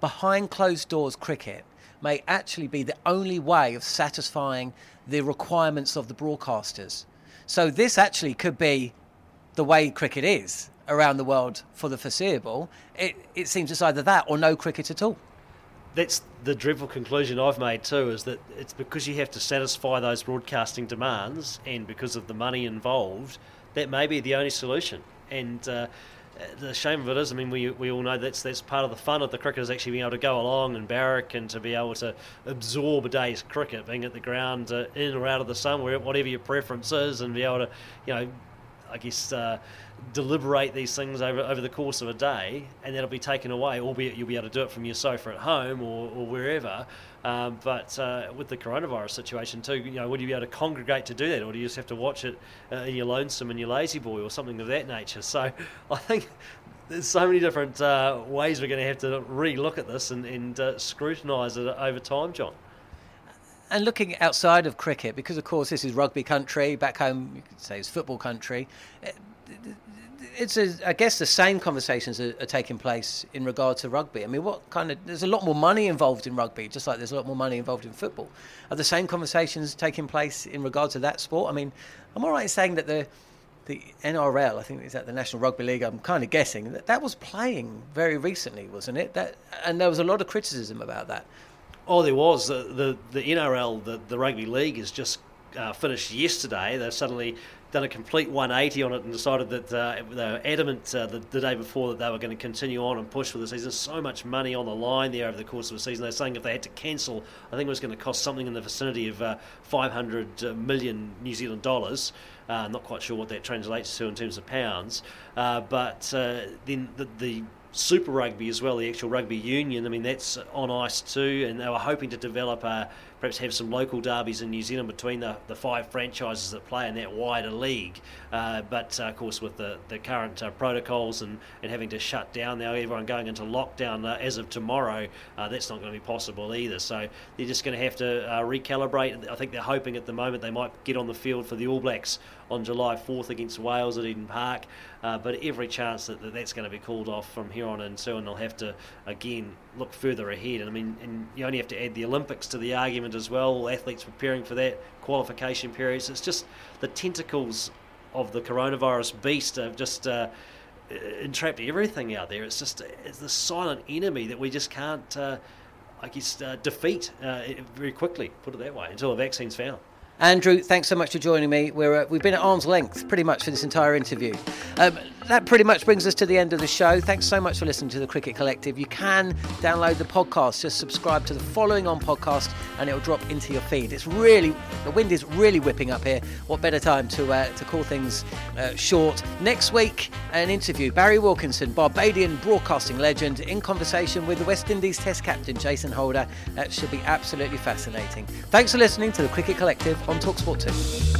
behind closed doors cricket may actually be the only way of satisfying the requirements of the broadcasters. So this actually could be the way cricket is around the world for the foreseeable. It, it seems it's either that or no cricket at all that's the dreadful conclusion I've made too is that it's because you have to satisfy those broadcasting demands and because of the money involved that may be the only solution. And uh, the shame of it is, I mean, we, we all know that's that's part of the fun of the cricket is actually being able to go along and barrack and to be able to absorb a day's cricket, being at the ground, uh, in or out of the sun, whatever your preference is, and be able to, you know, I guess. Uh, deliberate these things over, over the course of a day, and that'll be taken away, albeit you'll be able to do it from your sofa at home or, or wherever. Um, but uh, with the coronavirus situation too, you know, would you be able to congregate to do that, or do you just have to watch it uh, in your lonesome and your lazy boy or something of that nature? So I think there's so many different uh, ways we're going to have to re-look at this and, and uh, scrutinise it over time, John. And looking outside of cricket, because of course this is rugby country, back home you could say it's football country eh, it's a, I guess the same conversations are, are, taking place in regard to rugby. I mean, what kind of there's a lot more money involved in rugby, just like there's a lot more money involved in football. Are the same conversations taking place in regard to that sport? I mean, I'm all right in saying that the the NRL, I think is that the National Rugby League. I'm kind of guessing that that was playing very recently, wasn't it? That and there was a lot of criticism about that. Oh, there was the the, the NRL, the the rugby league, has just uh, finished yesterday. They've suddenly done a complete 180 on it and decided that uh, they were adamant uh, the, the, day before that they were going to continue on and push for the season. So much money on the line there over the course of the season. They're saying if they had to cancel, I think it was going to cost something in the vicinity of uh, 500 uh, New Zealand dollars. Uh, not quite sure what that translates to in terms of pounds. Uh, but then the, the Super Rugby as well, the actual rugby union. I mean, that's on ice too, and they were hoping to develop a perhaps have some local derbies in New Zealand between the, the five franchises that play in that wider league. Uh, but uh, of course, with the, the current uh, protocols and, and having to shut down now, everyone going into lockdown uh, as of tomorrow, uh, that's not going to be possible either. So they're just going to have to recalibrate. I think they're hoping at the moment they might get on the field for the All Blacks on July 4th against Wales at Eden Park. But every chance that, that that's going to be called off from here on in and they'll have to again look further ahead. And I mean, and you only have to add the Olympics to the argument as well. Athletes preparing for that qualification periods. It's just the tentacles of the coronavirus beast have just. Uh, entrapped everything out there. It's just it's the silent enemy that we just can't, uh, I guess, uh, defeat uh, very quickly. Put it that way until a vaccine's found. Andrew, thanks so much for joining me. We're, uh, we've been at arm's length pretty much for this entire interview. Um, that pretty much brings us to the end of the show. Thanks so much for listening to the Cricket Collective. You can download the podcast. Just subscribe to the following on podcast and it'll drop into your feed. It's really, the wind is really whipping up here. What better time to, uh, to call things uh, short? Next week, an interview. Barry Wilkinson, Barbadian broadcasting legend, in conversation with the West Indies Test captain Jason Holder. That should be absolutely fascinating. Thanks for listening to the Cricket Collective on Talksport 2.